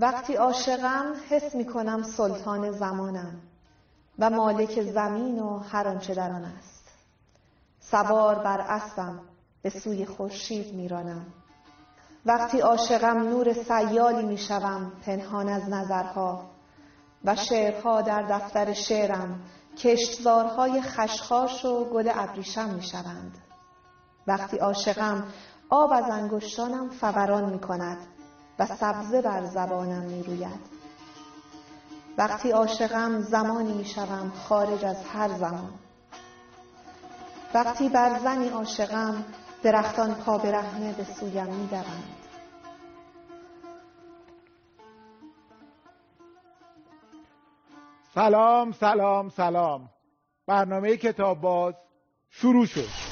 وقتی عاشقم حس می کنم سلطان زمانم و مالک زمین و هر آنچه در آن است. سوار بر اسبم به سوی خورشید میرانم. وقتی عاشقم نور سیالی می‌شوم پنهان از نظرها و شعرها در دفتر شعرم کشتزارهای خشخاش و گل ابریشم می‌شوند. وقتی عاشقم آب از انگشتانم فوران می کند و سبزه بر زبانم می روید وقتی عاشقم زمانی می شوم خارج از هر زمان. وقتی بر زنی عاشقم درختان پا برهنه به سویم می دوند. سلام سلام سلام. برنامه کتاب باز شروع شد.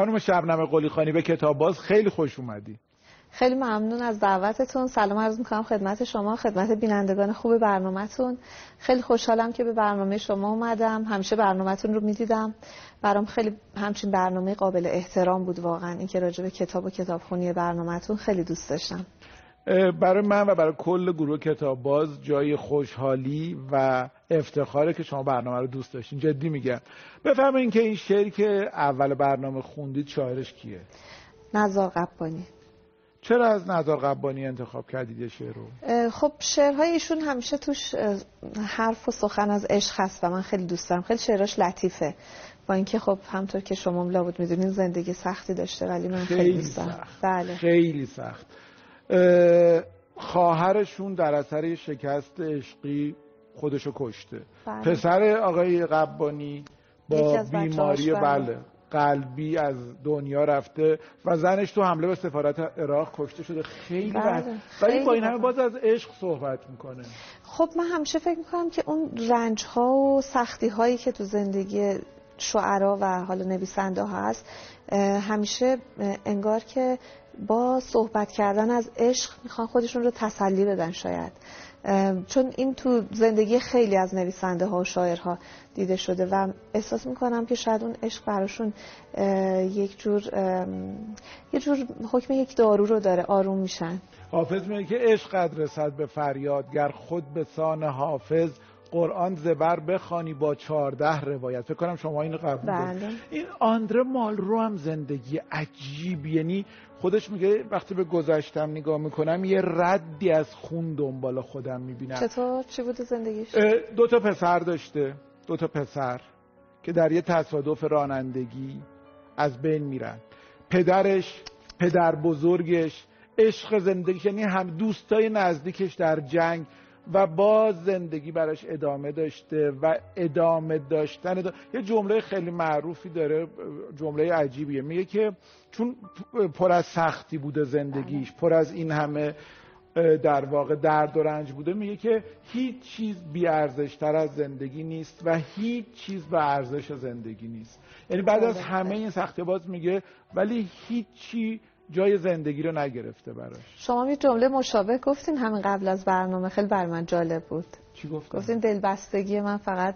خانم شبنم قلی خانی به کتاب باز خیلی خوش اومدی. خیلی ممنون از دعوتتون. سلام عرض می‌کنم خدمت شما خدمت بینندگان خوب برنامهتون. خیلی خوشحالم که به برنامه شما اومدم. همیشه برنامهتون رو می‌دیدم. برام خیلی همچین برنامه قابل احترام بود واقعا. اینکه راجع به کتاب و کتابخونی برنامهتون خیلی دوست داشتم. برای من و برای کل گروه کتاب باز جای خوشحالی و افتخاره که شما برنامه رو دوست داشتین. جدی میگم. بفهمین که این شعری که اول برنامه خوندید شاعرش کیه؟ نزار قبانی. چرا از نزار قبانی انتخاب کردید یه شعر رو؟ خب شعرهای ایشون همیشه توش حرف و سخن از عشق هست و من خیلی دوست دارم. خیلی شعراش لطیفه. با اینکه خب همطور که شما بود می‌دونین زندگی سختی داشته ولی من خیلی, خیلی دوست دارم. بله. خیلی سخت. خواهرشون در اثر شکست عشقی خودشو کشته بله. پسر آقای قبانی با بیماری بله. بله قلبی از دنیا رفته و زنش تو حمله به سفارت عراق کشته شده خیلی بله. ولی با این همه باز از عشق صحبت می‌کنه خب من همیشه فکر می‌کنم که اون رنج ها و سختی هایی که تو زندگی شعرا و حالا نویسنده ها هست همیشه انگار که با صحبت کردن از عشق می‌خوان خودشون رو تسلی بدن شاید. چون این تو زندگی خیلی از نویسنده ها و شاعرها دیده شده و احساس می‌کنم که شاید اون عشق براشون یک جور یک جور حکم یک دارو رو داره آروم میشن. حافظ میگه که عشق قد رسد به فریاد گر خود به سان حافظ قرآن زبر بخوانی با چهارده روایت. فکر کنم شما اینو قبول بله. این آندره رو هم زندگی عجیب یعنی خودش میگه وقتی به گذشتم نگاه می‌کنم یه ردی از خون دنبال خودم می‌بینم. چطور؟ چی بوده زندگیش؟ دو تا پسر داشته. دو تا پسر که در یه تصادف رانندگی از بین میرن. پدرش پدر بزرگش عشق زندگی یعنی هم دوستای نزدیکش در جنگ. و باز زندگی براش ادامه داشته و ادامه داشتن یه جمله خیلی معروفی داره جمله عجیبیه. میگه که چون پر از سختی بوده زندگیش پر از این همه در واقع درد و رنج بوده میگه که هیچ چیز بی تر از زندگی نیست و هیچ چیز به ارزش زندگی نیست. یعنی بعد از همه این سختی باز میگه ولی هیچی جای زندگی رو نگرفته براش. شما یه جمله مشابه گفتین همین قبل از برنامه خیلی بر من جالب بود. چی گفتین؟ گفتین دلبستگی من فقط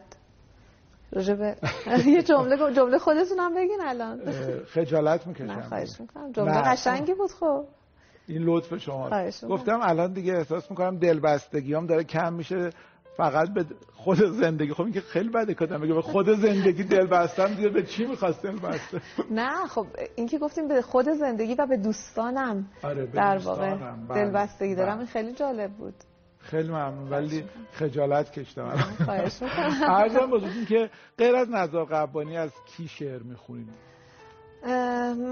به یه جمله جمله خودتون هم بگین الان. خجالت می‌کشم. نه خواهش می‌کنم. جمله قشنگی بود خب. این لطف شما. گفتم الان دیگه احساس می‌کنم دلبستگیام داره کم میشه. فقط به خود زندگی. خب این که خیلی بده کدام بگه به خود زندگی دل بستم دیگه به چی می‌خواست دل بسته؟ نه خب این که گفتیم به خود زندگی و به دوستانم آره در واقع بله. دل بستگی دارم بله. این خیلی جالب بود. خیلی ممنون. ولی خجالت کشتم. خواهش می‌کنم. که غیر از نزار قبانی از کی شعر می‌خونید؟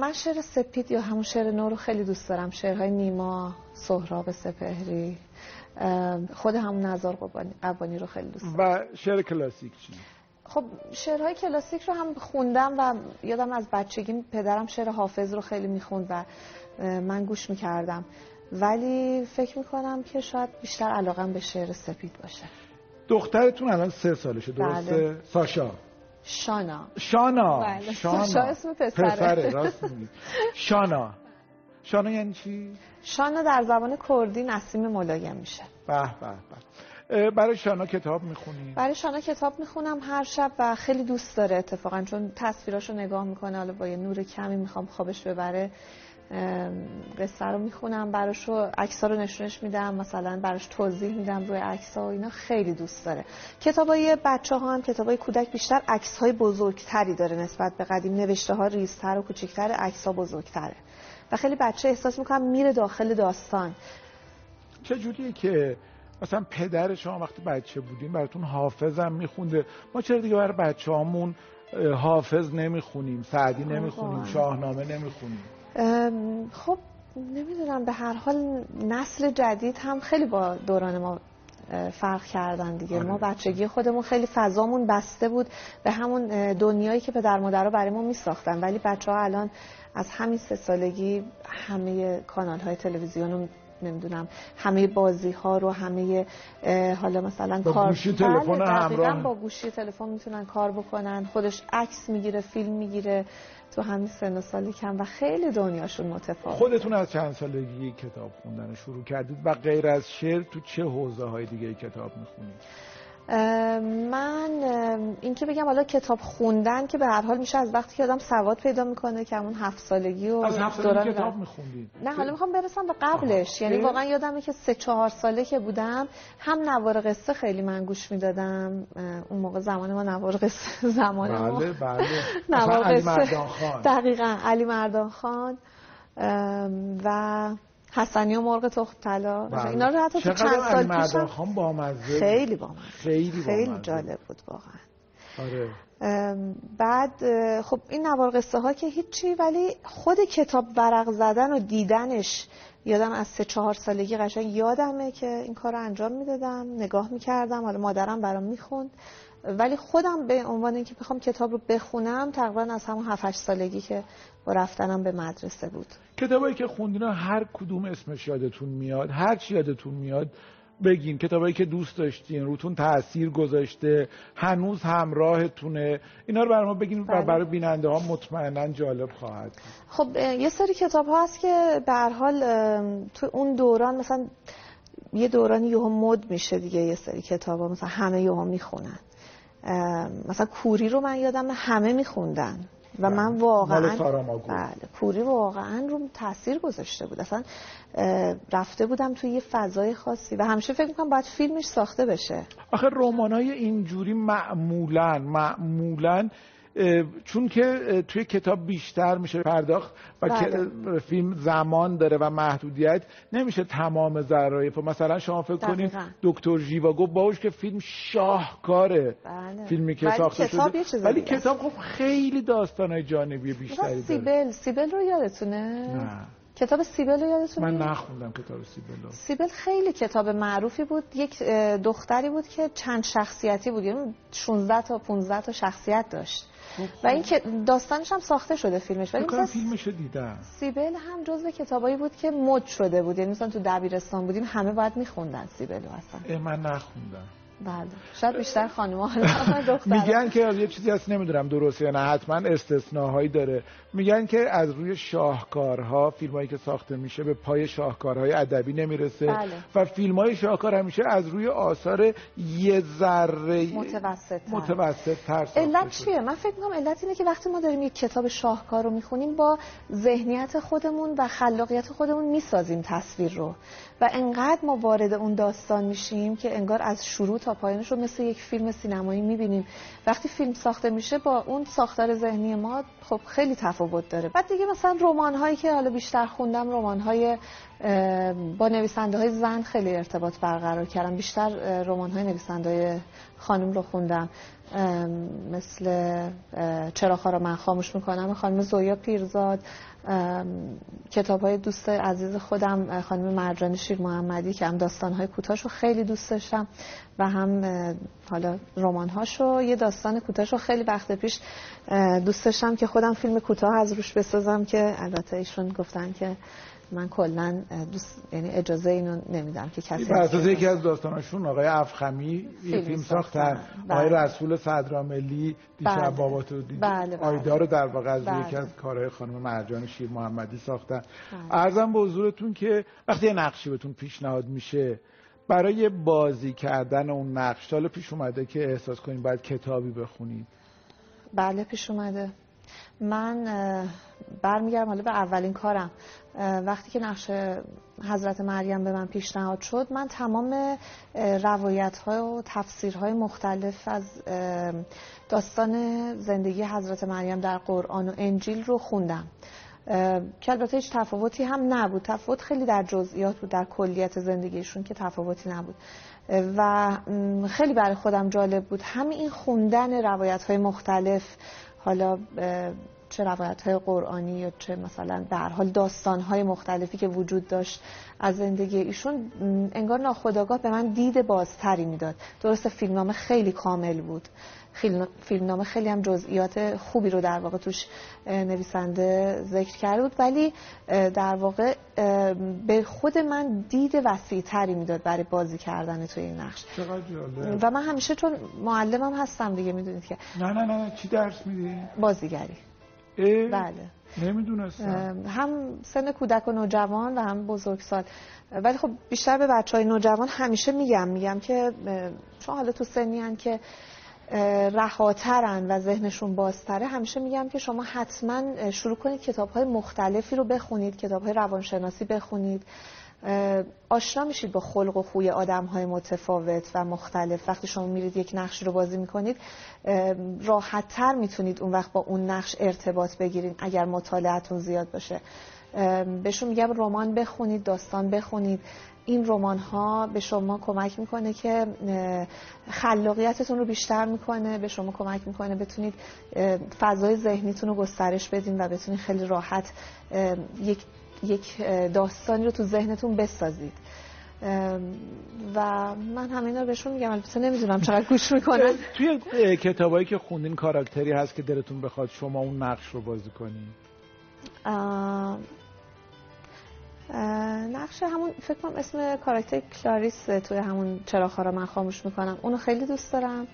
من شعر سپید یا همون شعر نو رو خیلی دوست دارم. شعرهای نیما سهراب سپهری. خود همون نظر قبانی رو خیلی دوست و شعر کلاسیک چی؟ خب شعرهای کلاسیک رو هم خوندم و یادم از بچگی پدرم شعر حافظ رو خیلی می‌خوند و من گوش می‌کردم ولی فکر می‌کنم که شاید بیشتر علاقم به شعر سپید باشه دخترتون الان سه سالشه درسته؟ بله. ساشا شانا شانا بله. شانا ساشا اسم پسره. پسره راست شانا شانا یعنی چی؟ شانا در زبان کردی نسیم ملایم میشه. به به به. برای شانا کتاب می‌خونی؟ برای شانا کتاب می‌خونم هر شب و خیلی دوست داره اتفاقا چون تصویراشو نگاه می‌کنه حالا با یه نور کمی می‌خوام خوابش ببره قصه رو می‌خونم. براش رو عکس‌ها رو نشونش میدم مثلا براش توضیح میدم روی عکس‌ها و اینا خیلی دوست داره. کتابای بچه ها هم کتابای کودک بیشتر عکس‌های بزرگتری داره نسبت به قدیم. نوشته ها ریزتر و کوچیکتر عکس‌ها بزرگتره. و خیلی بچه احساس می‌کنم میره داخل داستان. چه جوریه که مثلا پدر شما وقتی بچه بودین براتون حافظم میخونده؟ ما چرا دیگه برای بچه هامون حافظ نمی‌خونیم سعدی نمی‌خونیم. شاهنامه نمی‌خونیم؟ خب نمی‌دونم به هر حال نسل جدید هم خیلی با دوران ما فرق کردن دیگه. آره. ما بچگی خودمون خیلی فضامون بسته بود به همون دنیایی که پدر مادرها برای ما میساختن. ولی بچه ها الان از همین سه سالگی همه کانال های تلویزیون رو نمی‌دونم همه بازی ها رو همه حالا مثلا با کار گوشی تلفن بله، دقیقاً همراه. با گوشی تلفن می‌تونن کار بکنن. خودش عکس می‌گیره فیلم می‌گیره. تو همین سن و سالی کم و خیلی دنیاشون متفاوت. خودتون از چند سالگی کتاب خوندن رو شروع کردید و غیر از شعر تو چه حوزه های دیگه کتاب می‌خونید؟ من اه، این که بگم حالا کتاب خوندن که به هر حال میشه از وقتی که آدم سواد پیدا می‌کنه که همون هفت سالگی و از هفت سالگی کتاب میخوندید نه حالا می‌خوام برسم به قبلش. یعنی اه؟ واقعا یادمه که سه چهار ساله که بودم هم نوار قصه خیلی من گوش می‌دادم. اون موقع زمان ما نوار قصه زمان ما. بله بله. نوار قصه. دقیقا علی مردان خان. و حسنی و مرغ تخم طلا بله. اینا رو حتی تو چند سال پیشم خان بامزه. خیلی با من خیلی خیلی بامزه. جالب بود واقعا آره بعد خب این نوار قصه ها که هیچی ولی خود کتاب ورق زدن و دیدنش یادم از سه چهار سالگی قشنگ یادمه که این کار رو انجام می‌دادم نگاه می‌کردم حالا مادرم برام می‌خوند ولی خودم به عنوان اینکه بخوام کتاب رو بخونم تقریبا از همون 7 سالگی که با رفتنم به مدرسه بود. کتابایی که خوندین هر کدوم اسمش یادتون میاد هر چی یادتون میاد بگین. کتابایی که دوست داشتین روتون تاثیر گذاشته هنوز همراهتونه. اینا رو برای ما بگین و بله. برای بیننده ها مطمئنا جالب خواهد. خب یه سری کتاب هست که به هر حال تو اون دوران مثلا یه دورانی یهو مد میشه دیگه یه سری کتاب ها مثلا همه یهو می‌خونن. مثلا کوری رو من یادم همه میخوندن. و بله. من واقعا مال ساراماگو. بله کوری واقعا رو تاثیر گذاشته بود اصلا رفته بودم توی یه فضای خاصی و همیشه فکر می‌کنم باید فیلمش ساخته بشه آخه رمانای اینجوری معمولا معمولا چون که توی کتاب بیشتر میشه پرداخت و بله. فیلم زمان داره و محدودیت نمیشه تمام ظرایف مثلا شما فکر کنید. دکتر ژیواگو باوش که فیلم شاهکاره بله. فیلمی که ساخته شده. ولی. کتاب خب خیلی داستانهای جانبی بیشتری داره. سیبل سیبل رو یادتونه؟ نه. کتاب سیبل رو یادتونه؟ من نخوندم کتاب سیبلو سیبل خیلی کتاب معروفی بود. یک دختری بود که چند شخصیتی بود. یعنی 16 تا 15 تا شخصیت داشت. و این که داستانش هم ساخته شده فیلمش ولی مثلا فیلمشو دیدم. سیبل هم جزو کتابایی بود که مد شده بود. یعنی مثلا تو دبیرستان بودیم همه باید میخوندن سیبل رو اصلا. من نخوندم. بله. شاید بیشتر خانم‌ها میگن که یه چیزی هست نمی‌دونم درسته یا نه حتما استثناهایی داره. میگن که از روی شاهکارها فیلمایی که ساخته میشه به پای شاهکارهای ادبی نمی‌رسه بله. و فیلمای شاهکار همیشه از روی آثار یه ذره متوسط متوسط تر علت. چیه؟ من فکر می‌کنم علت اینه که وقتی ما داریم یک کتاب شاهکار رو می‌خونیم با ذهنیت خودمون و خلاقیت خودمون می‌سازیم تصویر رو. و انقدر ما وارد اون داستان میشیم که انگار از شروع تا پایانش رو مثل یک فیلم سینمایی می‌بینیم. وقتی فیلم ساخته میشه با اون ساختار ذهنی ما خب خیلی تفاوت داره. بعد دیگه مثلا رمان هایی که حالا بیشتر خوندم رمان های با نویسنده های زن خیلی ارتباط برقرار کردم. بیشتر رمان های نویسنده های خانم رو خوندم. مثل اه، چراغ را من خاموش می‌کنم. خانم زویا پیرزاد کتاب های دوست عزیز خودم خانم مرجان شیر محمدی که هم داستان های خیلی دوست داشتم و هم حالا رمان هاشو یه داستان کوتاش رو خیلی وقت پیش دوست داشتم که خودم فیلم کوتاه از روش بسازم که البته ایشون گفتن که من کلا دوست یعنی اجازه اینو نمیدم که کسی بر اساس یکی از داستاناشون آقای افخمی یه فیلم ساختن آقای بله. رسول صدراملی دیشب بله. باباتو دید بله بله. آیدا رو در واقع از بله. یکی از کارهای خانم مرجان شیر محمدی ساختن بله. ارزم به حضورتون که وقتی یه نقشی بهتون پیشنهاد میشه برای بازی کردن اون نقش حالا پیش اومده که احساس کنید باید کتابی بخونید بله پیش اومده من برمیگردم حالا به اولین کارم. وقتی که نقش حضرت مریم به من پیشنهاد شد من تمام روایت ها و تفسیرهای مختلف از داستان زندگی حضرت مریم در قرآن و انجیل رو خوندم. که البته هیچ تفاوتی هم نبود. تفاوت خیلی در جزئیات بود در کلیت زندگیشون که تفاوتی نبود. و خیلی برای خودم جالب بود. همین این خوندن روایت های مختلف حالا چه روایت های قرآنی یا چه مثلا در حال داستان های مختلفی که وجود داشت از زندگی ایشون انگار ناخداگاه به من دید بازتری می‌داد. درست فیلمنامه خیلی کامل بود. فیلمنامه خیلی هم جزئیات خوبی رو در واقع توش نویسنده ذکر کرده بود. ولی در واقع به خود من دید وسیع تری می‌داد برای بازی کردن توی این نقش. و من همیشه چون معلمم هستم دیگه می‌دونید که. نه نه نه چی درس میدی؟ بازیگری. بله. نمی‌دونستم. هم سن کودک و نوجوان و هم بزرگسال. ولی خب بیشتر به بچه های نوجوان همیشه میگم میگم که چون حالا تو سنی که رهاترن و ذهنشون بازتره همیشه میگم که شما حتما شروع کنید کتاب های مختلفی رو بخونید کتاب های روانشناسی بخونید. آشنا میشید با خلق و خوی آدم های متفاوت و مختلف. وقتی شما میرید یک نقش رو بازی می‌کنید راحت تر می‌تونید اون وقت با اون نقش ارتباط بگیرید اگر مطالعتون زیاد باشه. بهشون میگم رمان بخونید داستان بخونید. این رمان ها به شما کمک می‌کنه که خلاقیتتون رو بیشتر می‌کنه به شما کمک می‌کنه بتونید فضای ذهنیتون رو گسترش بدین و بتونید خیلی راحت یک یک داستانی رو تو ذهنتون بسازید. و من همینا رو بهشون میگم. البته نمی‌دونم چقدر گوش می‌کنن. توی کتابایی که خوندین کاراکتری هست که دلتون بخواد شما اون نقش رو بازی کنین؟ نقش همون فکر کنم اسم کاراکتر کلاریس توی همون چراغ رو من خاموش می‌کنم اونو خیلی دوست دارم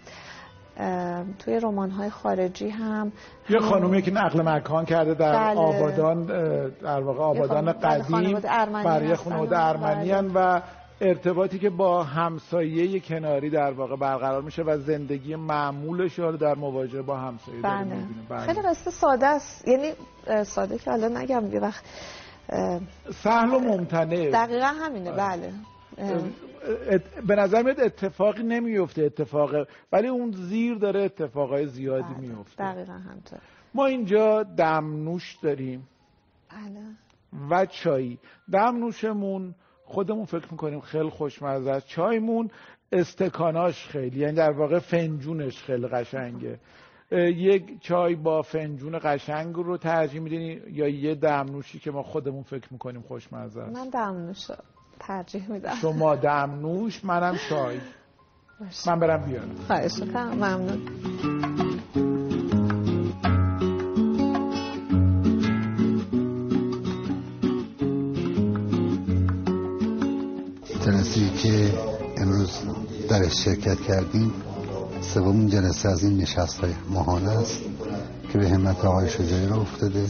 توی رمان های خارجی هم یه خانومی که نقل مکان کرده در بله. آبادان در واقع آبادان بله، قدیم برای خانواده ارمنی و ارتباطی که با همسایه کناری در واقع برقرار میشه و زندگی معمولش رو در مواجهه با همسایه بله. بله. خیلی قصه ساده است یعنی ساده که حالا نگم یه وقت سهل و ممتنه دقیقا همینه آره. بله. به نظر میاد اتفاقی نمیفته اتفاق ولی اون زیر داره اتفاقای زیادی بله. میفته. دقیقا همطور ما اینجا دمنوش داریم. بله. و چایی. دمنوشمون خودمون فکر می‌کنیم خیلی خوشمزه است. چایمون استکاناش خیلی یعنی در واقع فنجونش خیلی قشنگه. یک چای با فنجون قشنگ رو ترجیح میدین یا یه دمنوشی که ما خودمون فکر می‌کنیم خوشمزه است؟ من دمنوش ترجیح میدم. شما دمنوش منم چای. من برم بیارم. خواهش می‌کنم. ممنون. جلسه که امروز در شرکت کردیم سومین جلسه از این نشست های ماهانه است که به همت آقای شجاعی را افتاده.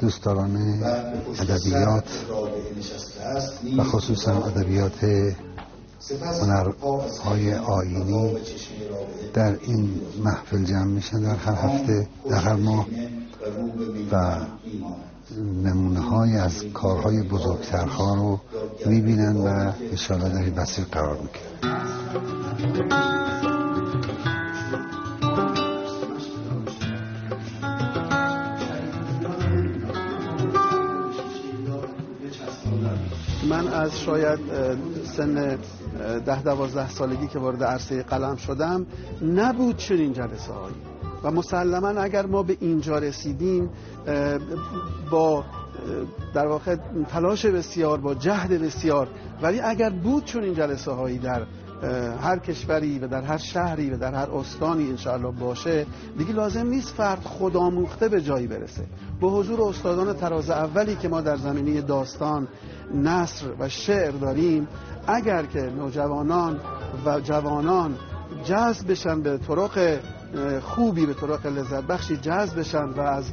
دوستداران ادبیات و خصوصا ادبیات هنرهای آینی در این محفل جمع میشن در هر هفته در هر ماه و نمونه های از کارهای بزرگترها رو می‌بینن و انشاءالله در این بسیر قرار می‌کنن از شاید سن ده دوازده سالگی که وارد عرصه قلم شدم نبود چنین جلسه هایی و مسلما اگر ما به اینجا رسیدیم با در واقع تلاش بسیار با جهد بسیار ولی اگر بود چون این جلسه هایی در هر کشوری و در هر شهری و در هر استانی انشاءالله باشه دیگه لازم نیست فرد خودآموخته به جایی برسه. به حضور استادان تراز اولی که ما در زمینه داستان نصر و شعر داریم اگر که نوجوانان و جوانان جذب بشن به طرق خوبی به طرق لذت بخشی جذب بشن و از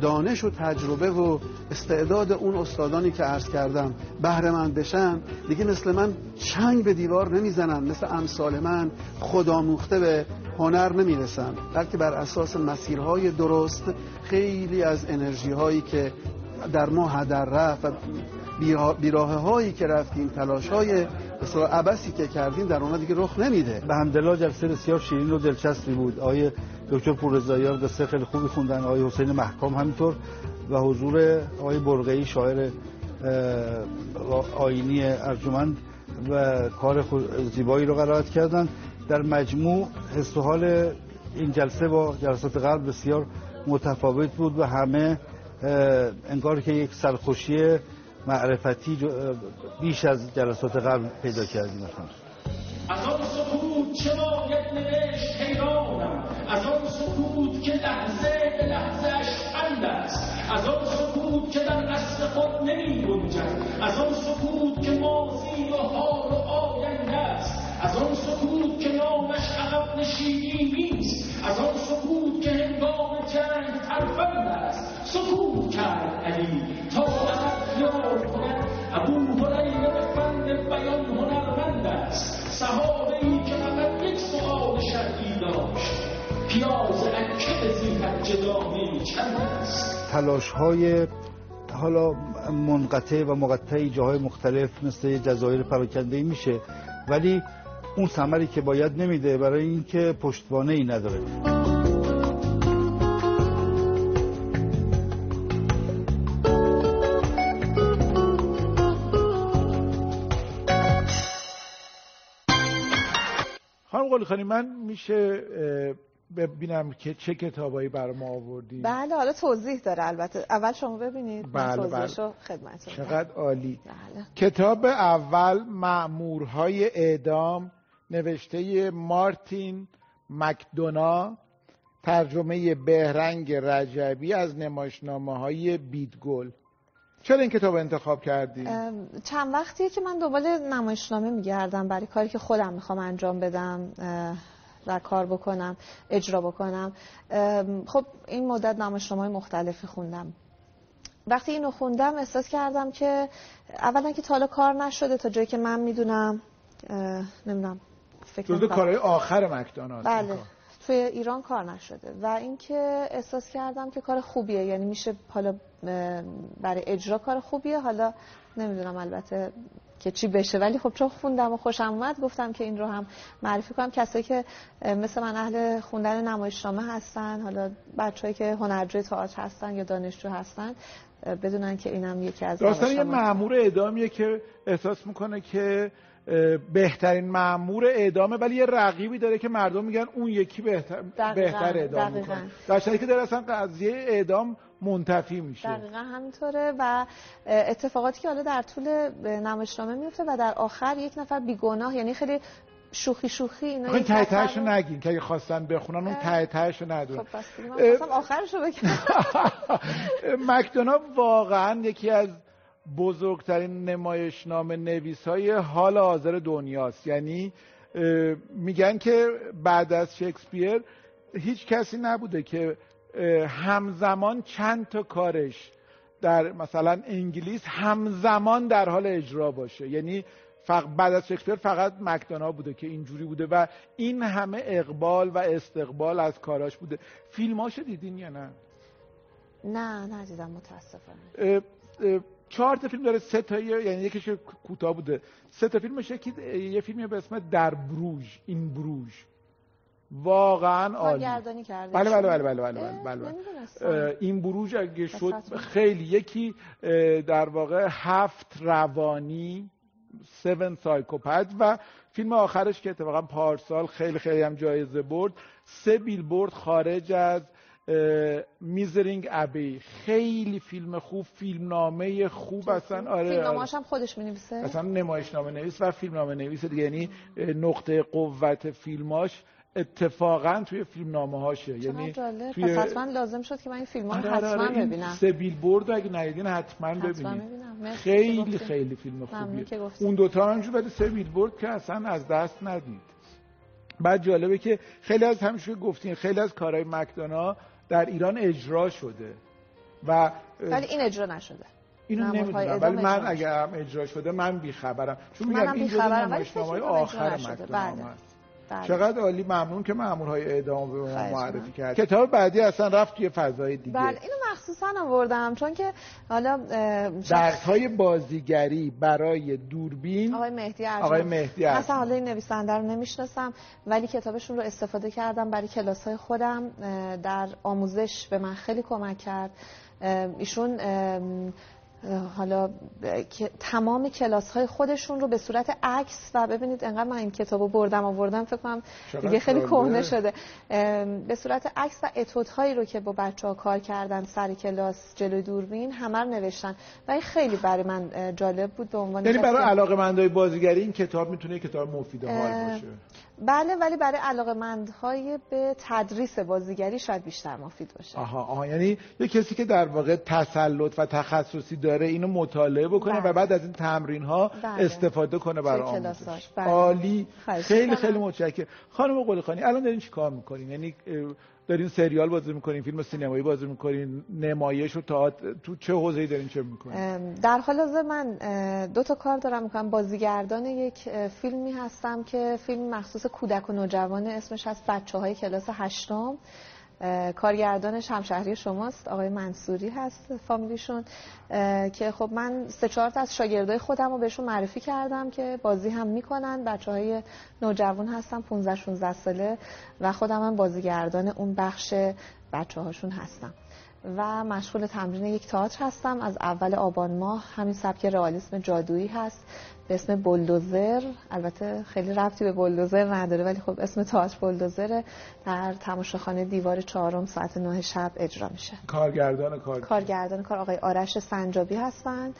دانش و تجربه و استعداد اون استادانی که عرض کردم بهره مند بشن دیگه مثل من چنگ به دیوار نمی‌زنن. مثل امثال من خودآموخته به هنر نمی‌رسن. بلکه بر اساس مسیرهای درست خیلی از انرژی هایی که در ما هدر رفت و بیراه هایی که رفتیم تلاش های مثلا عبسی که کردیم در اونا دیگه رخ نمیده. به همدلله جلسه بسیار شیرین و دلچسبی بود. آیه دکتر پورزایی قصه خیلی خوبی خوندن. آقای حسین محکام همینطور و حضور آقای برقعی شاعر آینی ارجمند و کار زیبایی رو قرارت کردن. در مجموع حس حال این جلسه با جلسات قبل بسیار متفاوت بود و همه انگار که یک سرخوشی معرفتی بیش از جلسات قبل پیدا کردیم از آن سکوت چه باید نوشت حیرانم. از آن سکوت که لحظه به لحظهش است. از آن سکوت که در اصل خود نمی گنجد. از آن سکوت که ماضی و حال و آینده است. از آن سکوت که نامش عقب نشینی نیست سکوت کرد علی تا عقب یار کند ابو هریره فند بیان هنرمند است صحابه ای که فقط یک سؤال شرعی داشت پیاز اکه زیحت جدانی چند است تلاش های حالا منقطع و مقطعی جاهای مختلف مثل جزایر پراکنده میشه ولی اون ثمری که باید نمیده برای اینکه پشتوانه ای نداره. قلی خانی من میشه ببینم که چه کتابایی برای ما آوردی بله حالا توضیح داره البته. اول شما ببینید بله بله. خدمتتون چقدر عالی. بله. کتاب اول معمورهای اعدام نوشته مارتین مکدونا ترجمه بهرنگ رجبی از نمایشنامه های بیدگل چرا این کتاب انتخاب کردی؟ چند وقتیه که من دنبال نمایشنامه میگردم برای کاری که خودم می‌خوام انجام بدم و کار بکنم اجرا بکنم. خب این مدت نمایشنامه مختلفی خوندم. وقتی اینو خوندم احساس کردم که اولا که تا حالا کار نشده تا جایی که من می‌دونم نمی‌دونم فکر جزو کارهای آخر مکدونالد بله. توی ایران کار نشده و اینکه احساس کردم که کار خوبیه. یعنی میشه حالا برای اجرا کار خوبیه. حالا نمی‌دونم البته که چی بشه. ولی خب چون خوندم و خوشم اومد گفتم که این رو هم معرفی کنم. کسایی که مثل من اهل خوندن نمایشنامه هستن حالا بچه‌ای که هنرجوی تئاتر هستن یا دانشجو هستن بدونن که اینم یکی از داستان یه مأمور اعدامیه که احساس می‌کنه که بهترین مأمور اعدامه ولی یه رقیبی داره که مردم میگن اون یکی بهتر, بهتر اعدام می‌کنه. در که داره اصلا قضیه اعدام منتفی میشه. دقیقا همینطوره و اتفاقاتی که حالا در طول نمایشنامه میفته و در آخر یک نفر بیگناه یعنی خیلی شوخی شوخی اینا این ته تهش رو نگین که اگه خواستن بخونن اون ته تهش رو ندونن. خب بس من آخرش رو بگم. مکدونا واقعا یکی از بزرگترین نمایشنامه نویس های حال حاضر دنیاست. یعنی میگن که بعد از شکسپیر هیچ کسی نبوده که همزمان چند تا کارش در مثلا انگلیس همزمان در حال اجرا باشه. یعنی بعد از شکسپیر فقط مکدونا بوده که اینجوری بوده و این همه اقبال و استقبال از کاراش بوده. فیلماشو دیدین یا نه؟ نه ندیدم متاسفانه. چهار تا فیلم داره سه تا یعنی یکیش کوتاه بوده. سه تا فیلمش یکی یه فیلمی به اسم در بروژ این بروژ. واقعا عالی. بله بله بله بله بله بله, بله, بله. این بروژ اگه شد خیلی. یکی در واقع هفت روانی سون سایکوپت و فیلم آخرش که اتفاقا پارسال خیلی خیلی هم جایزه برد. سه بیلبورد خارج از میزرینگ ابی خیلی فیلم خوب فیلمنامه خوب اصلا آره فیلمنامه‌اش هم خودش می‌نویسه؟ اصلا نمایشنامه نویس و فیلمنامه نویس دیگه. یعنی نقطه قوت فیلماش اتفاقا توی فیلمنامه هاشه یعنی توی... پس حتما لازم شد که من این فیلم ها رو حتما آره. ببینم. سه بیلبورد اگه ندیدین حتما ببینید خیلی خیلی فیلم خوبیه. اون دوتا هم ولی سه بیلبورد که اصلا از دست ندید. بعد جالبه که خیلی از همیشه گفتین خیلی از کارهای مکدونا در ایران اجرا شده و ولی این اجرا نشده. اینو نمی‌دونم ولی من اگر اجرا شده من بیخبرم. چون میگم این جزء نمایشنامه‌های آخر مکدونا بله. چقدر عالی. ممنون که مامورهای اعدام به ما معرفی کرد کتاب بعدی اصلا رفت توی فضای دیگه. بله اینو مخصوصا آوردم چون که حالا درس های بازیگری برای دوربین آقای مهدی ارجمند آقای مهدی اصلا حالا این نویسنده رو نمی‌شناسم ولی کتابشون رو استفاده کردم برای کلاس های خودم در آموزش به من خیلی کمک کرد. ایشون حالا تمام کلاس های خودشون رو به صورت عکس و ببینید انقدر من این کتابو بردم آوردم فکر کنم دیگه خیلی کهنه شده. به صورت عکس و اتود هایی رو که با بچه ها کار کردن سر کلاس جلوی دوربین همه رو نوشتن. و این خیلی برای من جالب بود. به عنوان یعنی برای علاقه مندای بازیگری این کتاب می‌تونه کتاب مفید حال باشه. بله ولی برای علاقه به تدریس بازیگری شاید بیشتر مفید باشه. آها آها. یعنی یه کسی که در واقع تسلط و تخصصی داره اینو مطالعه بکنه بله. و بعد از این تمرین ها بله. استفاده کنه برای آموزش. بله. عالی. خیلی خیلی متشکرم. خانم قلی الان دارین چیکار می‌کنین؟ یعنی دارین سریال بازی می‌کنین فیلم سینمایی بازی می‌کنین نمایش و تئاتر تو چه حوزه‌ای دارین چه می‌کنین؟ در حال حاضر من دو تا کار دارم می‌کنم. بازیگردان یک فیلمی هستم که فیلم مخصوص کودک و نوجوان اسمش هست بچه های کلاس هشتم. کارگردانش همشهری شماست. آقای منصوری هست فامیلیشون که خب من سه چهار از شاگردای خودم رو بهشون معرفی کردم که بازی هم می‌کنن. بچه های نوجوان هستم 15 16 ساله و خودم هم بازیگردان اون بخش بچه هاشون هستم. و مشغول تمرین یک تئاتر هستم. از اول آبان ماه همین سبک رئالیسم جادویی هست. به اسم بولدوزر. البته خیلی ربطی به بولدوزر نداره ولی خب اسم تئاتر بولدوزر در تماشاخانه دیوار چهارم ساعت نه شب اجرا میشه. کارگردان کار کارگردان کار آقای آرش سنجابی هستند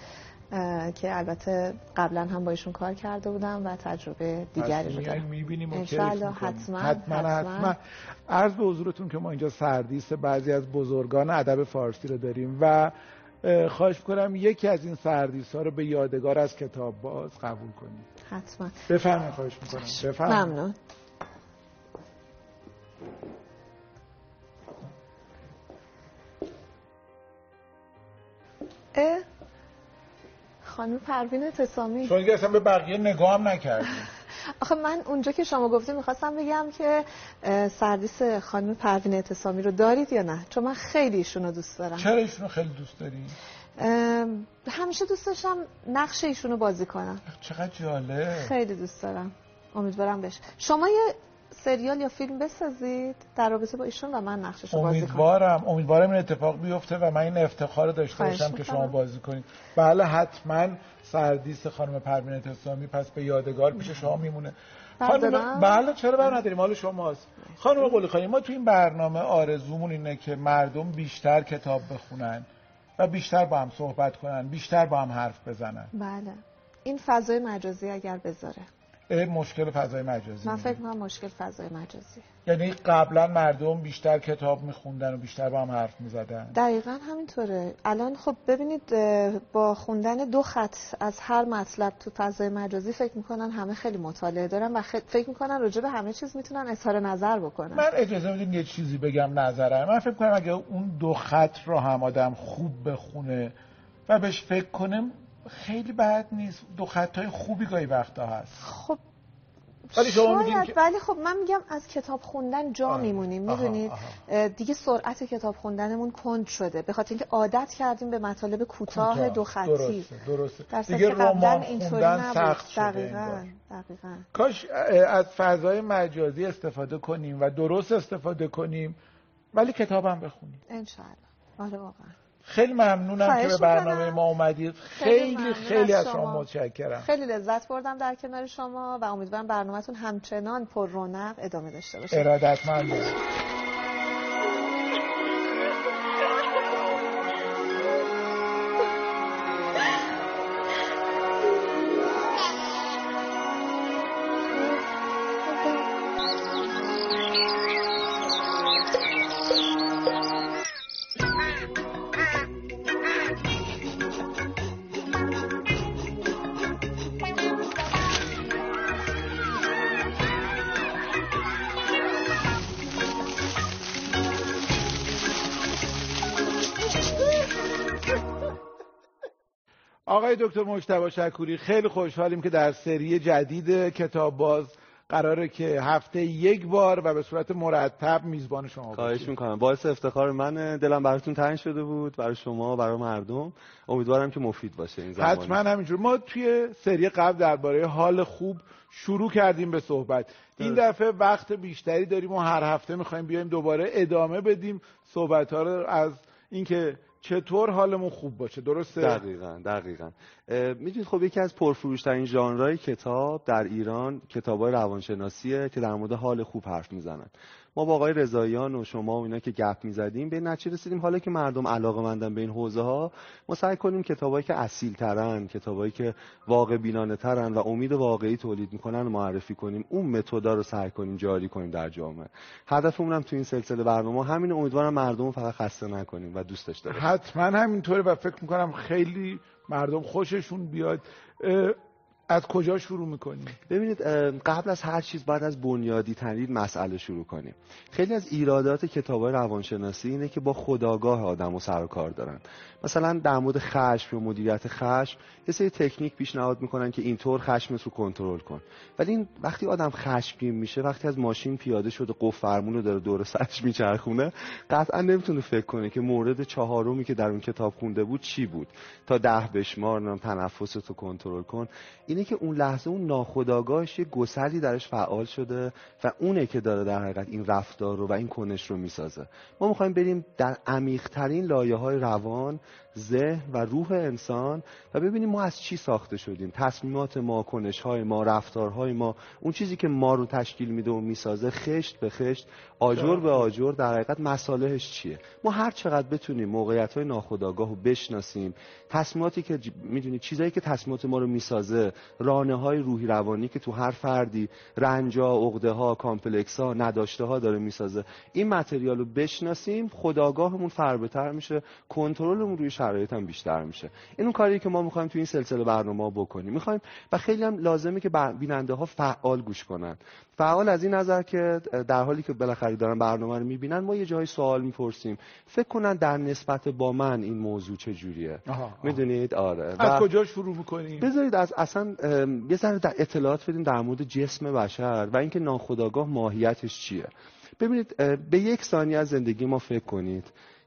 که البته قبلا هم با ایشون کار کرده بودم و تجربه دیگری رو دارم. می‌بینیم حتما حتما. حتما. عرض به حضورتون که ما اینجا سردیس بعضی از بزرگان ادب فارسی رو داریم و خواهش کنم یکی از این سردیس ها رو به یادگار از کتاب باز قبول کنید. حتما. بفرمایید خواهش می‌کنم. بفرمایید. ممنون. خانم پروین اتصامی چون اصلا به بقیه نگاه هم نکردیم. آخه من اونجا که شما گفتیم می‌خواستم بگم که سردیس خانم پروین اتصامی رو دارید یا نه؟ چون من خیلی ایشون رو دوست دارم. چرا ایشون رو خیلی دوست داری؟ همیشه دوست داشتم نقش ایشون رو بازی کنم. چقدر جالب. خیلی دوست دارم. امیدوارم بشه. شما یه سریال یا فیلم بسازید؟ در رابطه با ایشون و من نقشش بازی کنم. امیدوارم. امیدوارم این اتفاق بیفته و من این افتخار داشته باشم که شما بازی کنید. بله حتما سردیس خانم پروین اتصامی پس به یادگار پیش شما میمونه. خانم بله چرا بر نداریم؟ مال شماست. خانم قلی ما تو این برنامه آرزومون اینه که مردم بیشتر کتاب بخونن و بیشتر با هم صحبت کنن بیشتر با هم حرف بزنن. بله. این فضای مجازی اگر بذاره. مشکل فضای مجازی. من فکر کنم مشکل فضای مجازی. یعنی قبلا مردم بیشتر کتاب میخوندن و بیشتر با هم حرف می‌زدن. دقیقا همینطوره. الان خب ببینید با خوندن دو خط از هر مطلب تو فضای مجازی فکر می‌کنن همه خیلی مطالعه دارن و فکر می‌کنن راجع به همه چیز می‌تونن اظهار نظر بکنن. من اجازه بدین یه چیزی بگم نظرم. من فکر کنم اگه اون دو خط رو هم آدم خوب بخونه و بهش فکر کنم خیلی بد نیست. دو خطای خوبی گاهی وقتا هست. خب ولی شما که... ولی خب من میگم از کتاب خوندن جا میمونیم می‌دونید؟ دیگه سرعت کتاب خوندنمون کند شده. به خاطر اینکه عادت کردیم به مطالب کوتاه دو خطی. درسته درسته. دیگه رمان خوندن سخت شده دقیقاً دقیقاً. کاش از فضای مجازی استفاده کنیم و درست استفاده کنیم ولی کتابم بخونیم. ان آره واقعا. خیلی ممنونم که به برنامه ما اومدید خیلی خیلی, خیلی از شما. متشکرم. خیلی لذت بردم در کنار شما و امیدوارم برنامهتون همچنان پر رونق ادامه داشته باشه. ارادتمندم. دکتر مجتبی شکوری خیلی خوشحالیم که در سری جدید کتاب باز قراره که هفته یک بار و به صورت مرتب میزبان شما خواهش می‌کنم. باعث افتخار من دلم براتون تنگ شده بود برای شما برای مردم. امیدوارم که مفید باشه این زمان. حتما همینجور. ما توی سری قبل درباره حال خوب شروع کردیم به صحبت. این دفعه وقت بیشتری داریم و هر هفته می‌خوایم بیایم دوباره ادامه بدیم صحبت ها رو از اینکه چطور حالمون خوب باشه؟ درسته؟ دقیقا دقیقا. می‌دونید خب یکی از پرفروشترین ژانرهای کتاب در ایران کتابای روانشناسیه که در مورد حال خوب حرف می‌زنن. ما با آقای رضاییان و شما و اینا که گپ می‌زدیم به نتیجه رسیدیم حالا که مردم علاقه مندن به این حوزه ها ما سعی کنیم کتابایی که اصیل ترن کتابایی که واقع بینانه ترن و امید واقعی تولید می‌کنن معرفی کنیم. اون متدا رو سعی کنیم جاری کنیم در جامعه. هدفمون هم تو این سلسله برنامه همین امیدوارم مردم فقط خسته نکنیم و دوستش باشیم. حتما همینطوره و فکر می‌کنم خیلی مردم خوششون بیاد. از کجا شروع می‌کنیم ببینید قبل از هر چیز باید از بنیادی ترین مسئله شروع کنیم. خیلی از ایرادات کتاب روانشناسی اینه که با خداگاه آدم و سر و کار دارن. مثلا در مورد خشم یا مدیریت خشم یه سری تکنیک پیشنهاد می‌کنن که اینطور خشمت رو کنترل کن. ولی این وقتی آدم خشمگین میشه وقتی از ماشین پیاده شده قفل فرمون رو داره دور سرش میچرخونه قطعا نمی‌تونه فکر کنه که مورد چهارمی که در اون کتاب خونده بود چی بود. تا ده بشمار نام تنفست رو کنترل کن. اینه که اون لحظه اون ناخودآگاهش یه گسلی درش فعال شده و اونه که داره در حقیقت این رفتار رو و این کنش رو می‌سازه. ما می‌خوایم بریم در عمیقترین لایه های روان ذهن و روح انسان و ببینیم ما از چی ساخته شدیم. تصمیمات ما کنش های ما رفتارهای ما اون چیزی که ما رو تشکیل میده و می‌سازه خشت به خشت آجر به آجر در حقیقت مصالحش چیه؟ ما هر چقدر بتونیم موقعیت های ناخودآگاه رو بشناسیم تصمیماتی که می‌دونید چیزایی که تصمیمات ما رو می‌سازه رانه های روحی روانی که تو هر فردی رنجا عقده ها complex ها نداشته ها داره می‌سازه. این material رو بشناسیم خودآگاهمون فربه‌تر میشه کنترلمون روی شرایط هم بیشتر میشه. این اون کاری که ما می‌خوایم تو این سلسله برنامه بکنیم. می‌خوایم و خیلی هم لازمه که بیننده ها فعال گوش کنن. فعال از این نظر که در حالی که بالاخره دارن برنامه رو می‌بینن ما یه جای سوال می‌پرسیم. فکر کنن در نسبت با من این موضوع چه جوریه می‌دونید؟ آره. از کجا شروع می‌کنیم؟ بذارید از اصلا یه ذره در اطلاعات بدیم در مورد جسم بشر و اینکه ناخودآگاه ماهیتش چیه. ببینید به یک ثانیه از زندگی ما فکر کنید.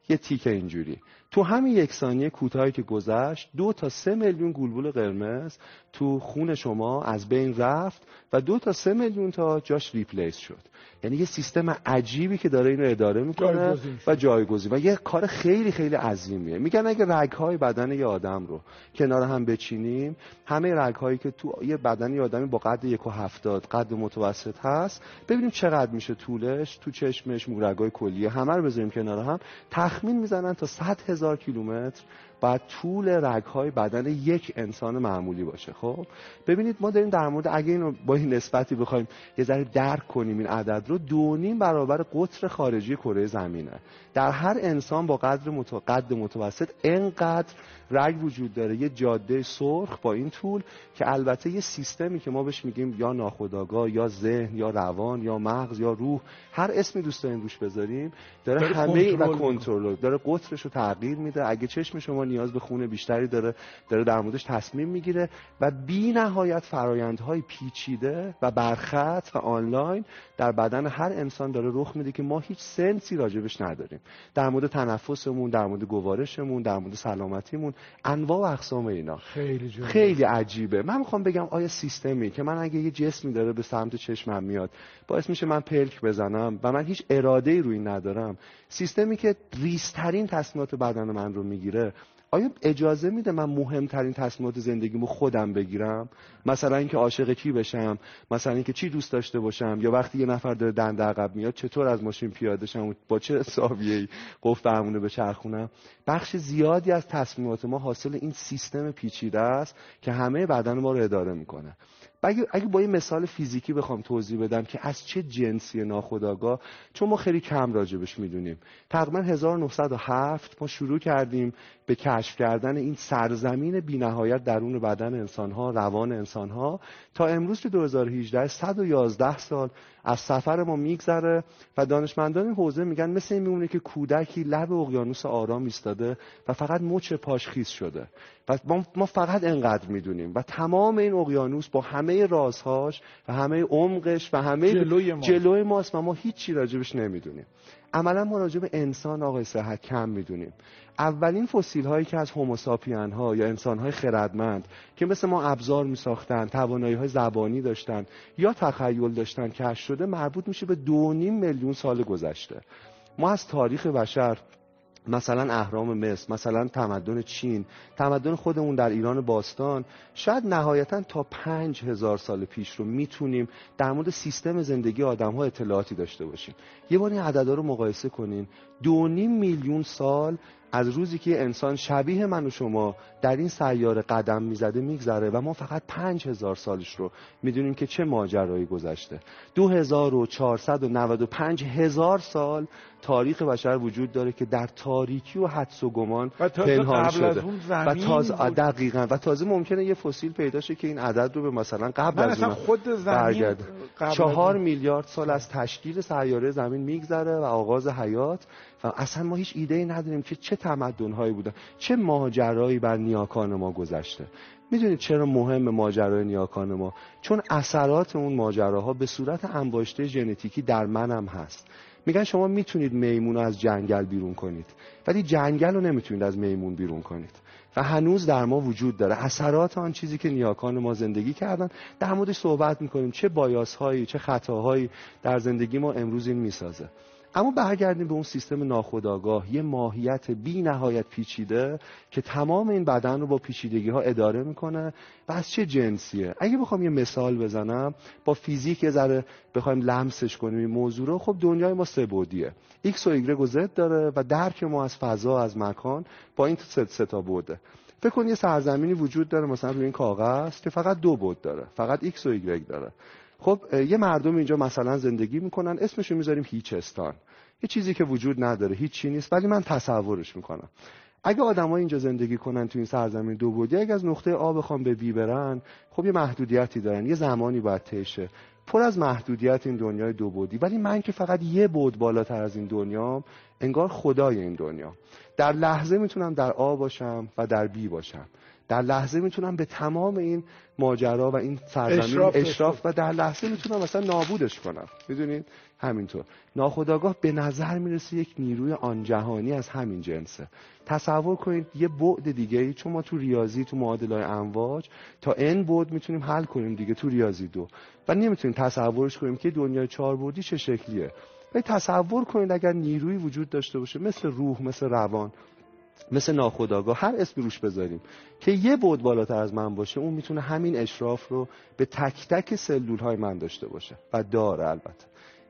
یه تیکه اینجوری. تو همین یک ثانیه کوتاهی که گذشت دو تا سه میلیون گلبول قرمز تو خون شما از بین رفت و دو تا سه میلیون تا جاش ریپلیس شد. یعنی یه سیستم عجیبی که داره اینو اداره می‌کنه و جایگزین. و یه کار خیلی خیلی عظیمیه. میگن اگه رگهای بدن یه آدم رو کنار هم بچینیم همه رگهایی که تو یه بدن یه آدمی با قد یک و هفتاد قد متوسط هست ببینیم چقدر میشه طولش تو چشمش مورگای کلیه همه رو بذاریم کنار هم. تخمین می‌زنن تا 100 هزار کیلومتر بعد طول رگهای بدن یک انسان معمولی باشه خب ببینید ما داریم در مورد اگه اینو با این نسبتی بخوایم یه ذره درک کنیم این عدد رو دو نیم برابر قطر خارجی کره زمینه در هر انسان با قدر. قد متوسط انقدر رگ وجود داره. یه جاده سرخ با این طول که البته یه سیستمی که ما بهش میگیم یا ناخودآگاه یا ذهن یا روان یا مغز یا روح هر اسمی دوست داریم روش بذاریم داره, داره همه و کنترل داره قطرش رو تغییر میده. اگه چشم شما نیاز به خون بیشتری داره داره در موردش تصمیم می‌گیره و بی نهایت فرایندهای پیچیده و برخط و آنلاین در بدن هر انسان داره رخ میده که ما هیچ سنسی راجبش نداریم. در مورد تنفسمون در مورد گوارشمون در مورد سلامتیمون انواع و اقسام اینا خیلی جمعه. خیلی عجیبه من می‌خوام بگم آیا سیستمی که من اگه یه جسمی داره به سمت چشمم میاد باعث میشه من پلک بزنم و من هیچ اراده ای روی ندارم سیستمی که ریسترین تصمیمات بدن من رو می‌گیره آیا اجازه میده من مهمترین تصمیمات زندگیمو خودم بگیرم؟ مثلا اینکه عاشق کی بشم؟ مثلا اینکه چی دوست داشته باشم؟ یا وقتی یه نفر داره دند عقب میاد چطور از ماشین پیاده شم؟ با چه حسابیه قفل همونه بچرخونم؟ بخش زیادی از تصمیمات ما حاصل این سیستم پیچیده است که همه بدن ما رو اداره می‌کنه. اگه, اگه با یه مثال فیزیکی بخوام توضیح بدم که از چه جنسی ناخودآگاه چون ما خیلی کم راجبش می‌دونیم. تقریبا 1907 ما شروع کردیم به کشف کردن این سرزمین بینهایت درون بدن انسانها روان انسانها تا امروز که 2018 111 سال از سفر ما میگذره و دانشمندان حوزه میگن مثل این میمونه که کودکی لب اقیانوس آرام ایستاده و فقط مچ پاش خیس شده و ما فقط انقدر می‌دونیم و تمام این اقیانوس با همه رازهاش و همه عمقش و همه جلوی, ما. جلوی ماست و ما هیچی راجبش نمی‌دونیم عملا ما راجب انسان آقای صحت کم می‌دونیم. اولین فسیل هایی که از هوموساپین ها یا انسان های خردمند که مثل ما ابزار می ساختن توانایی های زبانی داشتن یا تخیل داشتن کش شده مربوط میشه به دو نیم میلیون سال گذشته. ما از تاریخ بشر مثلا اهرام مصر مثلا تمدن چین تمدن خودمون در ایران باستان شاید نهایتا تا پنج هزار سال پیش رو می‌تونیم در مورد سیستم زندگی آدم ها اطلاعاتی داشته باشیم. یه بار این عددا رو مقایسه کنین. دو نیم میلیون سال از روزی که انسان شبیه من و شما در این سیاره قدم می‌زده میگذره و ما فقط پنج هزار سالش رو می‌دونیم که چه ماجرایی گذشته. دو هزار و چهارصد و نود و پنج هزار سال تاریخ بشر وجود داره که در تاریکی و حدس و گمان پنهان شده. و تازه دقیقا. و تازه ممکنه یه فسیل پیدا شه که این عدد رو به مثلا قبل از اون خود زمین چهار میلیارد سال از تشکیل سیاره زمین میگذره و آغاز حیات اصلا ما هیچ ایده ای نداریم که چه تمدن‌هایی بودن چه ماجرایی بر نیاکان ما گذشته. می‌دونید چرا مهم ماجرای نیاکان ما؟ چون اثرات اون ماجراها به صورت انباشته ژنتیکی در منم هست. میگن شما می‌تونید میمون از جنگل بیرون کنید ولی جنگل رو نمی‌تونید از میمون بیرون کنید. و هنوز در ما وجود داره. اثرات آن چیزی که نیاکان ما زندگی کردن در موردش صحبت می‌کنیم چه بایاس هایی چه خطاهایی در زندگی ما امروز این می‌سازه. اما برگردیم به اون سیستم ناخودآگاه. یه ماهیت بی نهایت پیچیده که تمام این بدن رو با پیچیدگی ها اداره می‌کنه. و از چه جنسیه؟ اگه بخوام یه مثال بزنم با فیزیک یه ذره بخوایم لمسش کنیم این موضوع رو خب دنیای ما سه بعدیه ایکس و ایگرگ و زد داره و درک ما از فضا از مکان با این سه تا بوده. فکر کن یه سرزمینی وجود داره مثلا روی این کاغذ که فقط دو بعد داره. فقط ایکس و ایگرگ داره. خب یه مردم اینجا مثلا زندگی می‌کنن اسمشو می‌ذاریم هیچستان یه چیزی که وجود نداره هیچی نیست ولی من تصورش می‌کنم. اگه آدمای اینجا زندگی کنن تو این سرزمین دو بودی اگه از نقطه آ بخوام به بی برن خب یه محدودیتی دارن یه زمانی باید تشه پر از محدودیت این دنیای دو بودی. ولی من که فقط یه بود بالاتر از این دنیام انگار خدای این دنیا در لحظه می‌تونم در آ باشم و در بی باشم. در لحظه می‌تونم به تمام این ماجرا و این سرزمین اشراف, و در لحظه می‌تونم مثلا نابودش کنم. می‌دونید همینطور. ناخداگاه به نظر می‌رسه یک نیروی آن جهانی از همین جنسه. تصور کنید یه بعد دیگه ای چون ما تو ریاضی تو معادلای امواج تا n بعد می‌تونیم حل کنیم دیگه تو ریاضی دو. و نمی‌تونیم تصورش کنیم که دنیای چهار بعدی چه شکلیه. و تصور کنید اگر نیروی وجود داشته باشه مثل روح مثل روان مثل ناخداگاه هر اسمی روش بذاریم که یه بود بالاتر از من باشه اون می‌تونه همین اشراف رو به تک تک سلول های من داشته باشه و داره البته.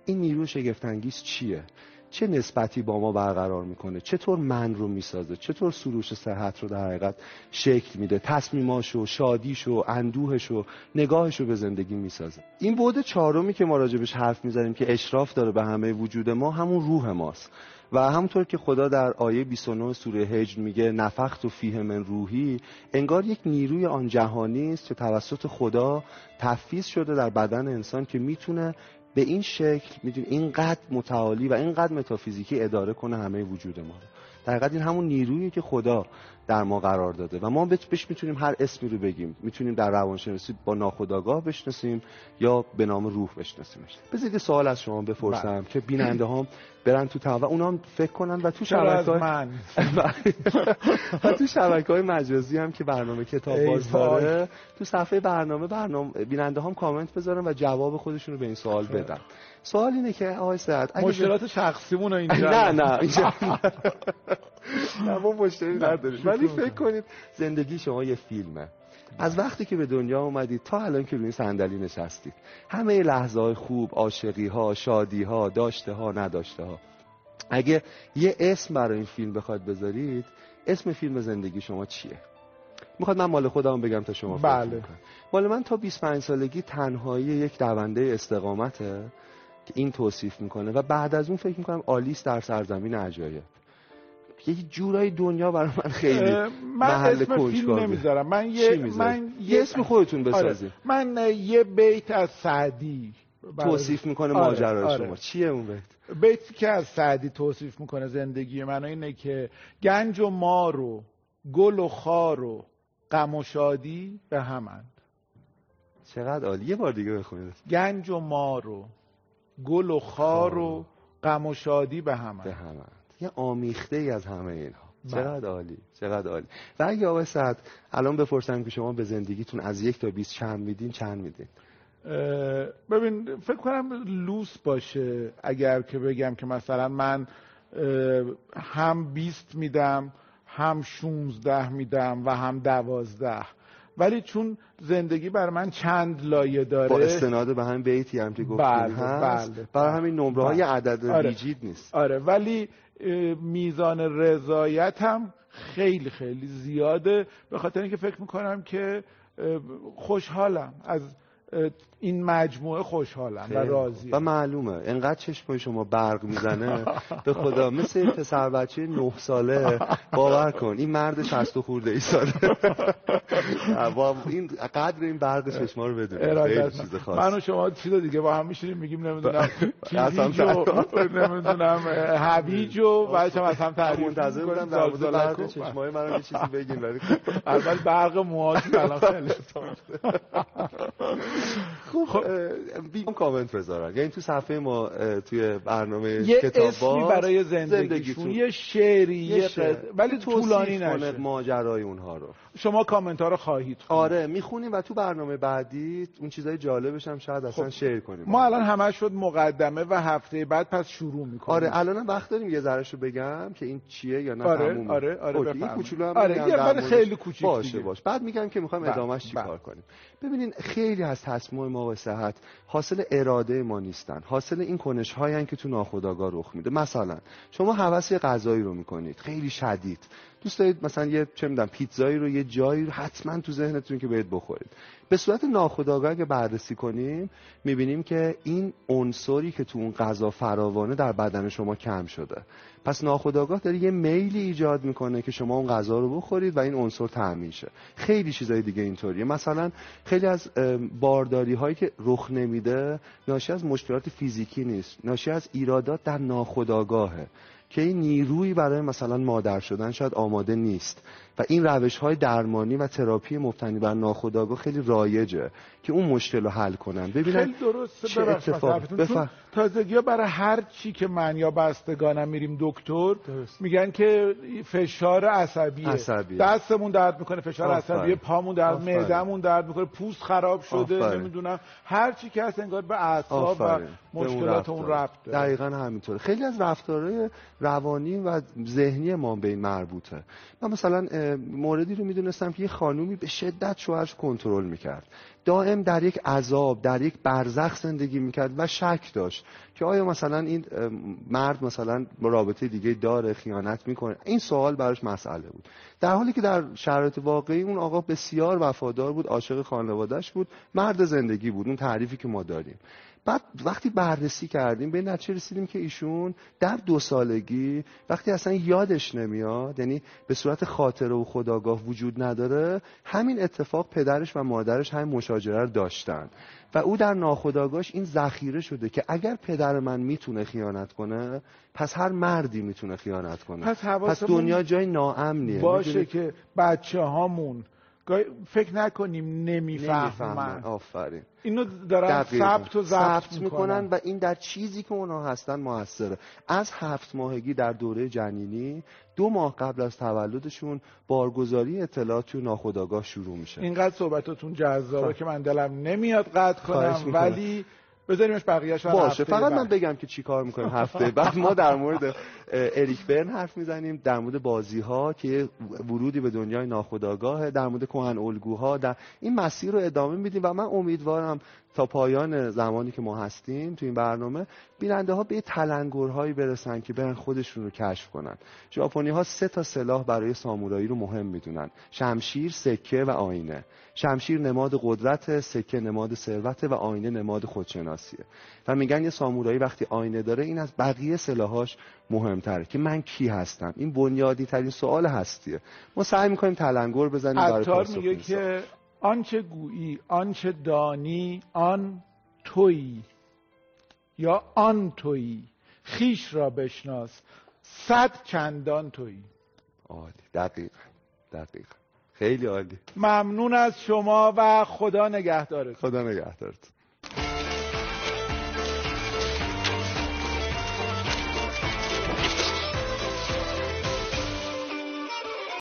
این نیرو شگفتانگیز چیه؟ چه نسبتی با ما برقرار می‌کنه؟ چطور من رو می‌سازه؟ چطور سروش صحت رو در حقیقت شکل میده؟ تصمیماشو شادیشو اندوهشو نگاهشو به زندگی می‌سازه. این بود چهارمی که ما راجبش حرف می‌زنیم که اشراف داره به همه وجود ما همون روح ماست. و همونطور که خدا در آیه 29 سوره هجر میگه نفخت و فیه من روحی انگار یک نیروی آن جهانی است که توسط خدا تفیز شده در بدن انسان که می‌تونه به این شکل می‌دونی اینقدر متعالی و اینقدر متافیزیکی اداره کنه همه وجود ما رو. در این همون نیرویی که خدا در ما قرار داده و ما بهش می‌تونیم هر اسمی رو بگیم. می‌تونیم در روانشناسی با ناخودآگاه بشناسیم یا به نام روح بشناسیمش. بذارید سوال از شما بپرسم بله. که بیننده هم برن تو و اونا هم فکر کنن و تو شبکه من؟ و تو شبکه های مجازی هم که برنامه کتاب باز داره تو صفحه برنامه برنامه بیننده هم کامنت بذارن و جواب خودشون رو به این سوال بدن. سوال اینه که آقای سعد مشکلات شخصیمون اینجا نه نه اینجا نه. ما مشکلی نداریم. ولی فکر کنید زندگی شما یه فیلمه. از وقتی که به دنیا اومدید تا الان که روی صندلی نشستید همه لحظه های خوب عاشقی ها شادی ها داشته ها نداشته ها اگه یه اسم برای این فیلم بخواد بذارید اسم فیلم زندگی شما چیه؟ می‌خواد من مال خودم بگم تا شما بله. مال من تا 25 سالگی تنهایی یک دونده استقامته. که این توصیف می‌کنه و بعد از اون فکر می‌کنم آلیس در سرزمین عجایب یه جورایی دنیا برای من خیلی من محل کنجکاوی. نمی‌ذارم من یه؟ من یه اسم خودتون بسازید آره. من یه بیت از سعدی برای- توصیف می‌کنه آره، ماجرای آره. شما چیه اون بیت بیتی که از سعدی توصیف می‌کنه زندگی من اینه که گنج و مار و گل و خار و غم و شادی به همند چقدر عالی یه بار دیگه بخونید گنج و مار و گل و خار و غم و شادی به همند به همند یه آمیخته ای از همه اینها. بله. چقدر عالی چقدر عالی. و اگه آقای سعد الان بپرسم که شما به زندگیتون از یک تا 20 چند میدین چند میدین؟ ببین فکر کنم لوس باشه اگر که بگم که مثلا من هم 20 میدم هم 16 میدم و هم 12 ولی چون زندگی بر من چند لایه داره با استناد به همین بیتی هم که گفتین بله، هست بله، برای بله. همین نمره های بله. عدد آره. ریجید نیست آره ولی میزان رضایت هم خیلی خیلی زیاده به خاطر اینکه فکر می‌کنم که خوشحالم از این مجموعه خوشحالم و راضی و معلومه. انقدر چشمای شما برق می‌زنه. به خدا مثل پسر بچه نه ساله. باور کن این مرد شست و خورده ای ساله. این قدر این برق چشما رو بدونه ارادت چیز من خاص و شما چیز دیگه با هم میشینیم میگیم نمی‌دونم کیویج و نمی‌دونم هویج و بعدش هم از هم تعریف منتظر بودم می‌کنیم. در مورد زلزلک برق چشمای من یه چیزی بگین ولی اول برق موهاتون الان خیلی. خب اه، بیام کامنت بذارن یعنی تو صفحه ما توی برنامه یه کتاب اسمی برای زندگیشون یه شعری یه شعر. ولی طولانی نشه ماجرای اونها رو شما کامنت ها رو خواهید خوند. آره می‌خونیم و تو برنامه بعدی اون چیزای جالبش هم شاید اصلا خب، شیر کنیم ما الان همه شد مقدمه و هفته بعد پس شروع می‌کنیم آره الان وقت داریم یه ذرهشو بگم که این چیه یا نه آره، تمومه؟ آره، آره، این. کوچولو هم آره، یه. خیلی کوچیک باشه دیگه. باش بعد میگم که می‌خوایم بله، ادامهش چی بله. کار کنیم ببینین خیلی از تصمیم ما به صحت حاصل اراده ما نیستن. حاصل این کنش هایی که تو ناخودآگاه رخ میده. مثلا شما هوس غذایی رو می‌کنید. خیلی شدید. دوست دارید مثلا یه چه می‌دونم پیتزایی رو یه جایی رو حتما تو ذهنتون که باید بخورید به صورت ناخودآگاه اگه بررسی کنیم می‌بینیم که این عنصری که تو اون غذا فراوانه در بدن شما کم شده. پس ناخودآگاه داره یه میلی ایجاد می‌کنه که شما اون غذا رو بخورید و این عنصر تامین شه خیلی چیزای دیگه اینطوریه. مثلا خیلی از بارداری هایی که رخ نمیده ناشی از مشکلات فیزیکی نیست. ناشی از ایرادات در ناخودآگاهه که این نیرویی برای مثلا مادر شدن شاید آماده نیست. و این روش های درمانی و تراپی مبتنی بر ناخودآگاه خیلی رایجه که اون مشکل رو حل کنن. ببینن خیلی درسته چه چون تازگی برای هر چی که من یا بستگانم میریم دکتر میگن که فشار عصبیه. عصبیه. دستمون درد می‌کنه فشار آفرین. عصبیه پامون درد. معدمون درد می‌کنه پوست خراب شده آفرین. نمی‌دونم. هر چی که هست انگار به اعصاب و مشکلات اون. ربط داره دقیقا همینطوره. خیلی از رفتارهای روانی و ذهنی ما به این مربوطه. من مثلا موردی رو می‌دونستم که یه خانومی به شدت شوهرش کنترل می‌کرد. دائم در یک عذاب در یک برزخ زندگی می‌کرد و شک داشت که آیا مثلا این مرد مثلا رابطه دیگه داره خیانت می‌کنه. این سوال براش مسئله بود. در حالی که در شرایط واقعی اون آقا بسیار وفادار بود عاشق خانوادهش بود مرد زندگی بود. اون تعریفی که ما داریم. بعد وقتی بررسی کردیم به نتیجه رسیدیم که ایشون در دو سالگی وقتی اصلا یادش نمیاد یعنی به صورت خاطره و خداگاه وجود نداره همین اتفاق پدرش و مادرش همین مشاجره رو داشتن و او در ناخداگاهش این ذخیره شده که اگر پدر من می‌تونه خیانت کنه پس هر مردی می‌تونه خیانت کنه پس پس دنیا جای ناامنیه باشه؟ که بچه هامون فکر نکنیم نمی‌فهمن آفرین اینو دارن. ثبت و ضبط می‌کنن و این در چیزی که اونها هستن موثره از هفت ماهگی در دوره جنینی دو ماه قبل از تولدشون بارگذاری اطلاعات تو ناخودآگاه شروع میشه اینقدر صحبتاتون جذابه خب. که من دلم نمیاد قطع کنم. ولی بذاریمش بقیه‌اش باشه فقط من. بگم که چی کار می‌کنیم هفته بعد ما در مورد اریک برن حرف می‌زنیم در مورد بازی ها که ورودی به دنیای ناخودآگاهه در مورد کهن الگوها در این مسیر رو ادامه میدیم و من امیدوارم تا پایان زمانی که ما هستیم تو این برنامه بیننده ها به تلنگرهایی برسن که برن خودشون رو کشف کنن. ژاپنی ها سه تا سلاح برای سامورایی رو مهم می‌دونن. شمشیر سکه و آینه. شمشیر نماد قدرت سکه نماد ثروت و آینه نماد خودشناسیه. و میگن یه سامورایی وقتی آینه داره این از بقیه سلاحاش مهمتره. که من کی هستم؟ این بنیادی ترین سوال هستیه. ما سعی می‌کنیم تلنگر بزنیم برای میگه. که آنچه گویی آنچه دانی آن تویی یا آن تویی. خیش را بشناس صد چندان تویی. عالی دقیق دقیق خیلی عالی. ممنون از شما و خدا نگهدارتون. خدا نگهدارت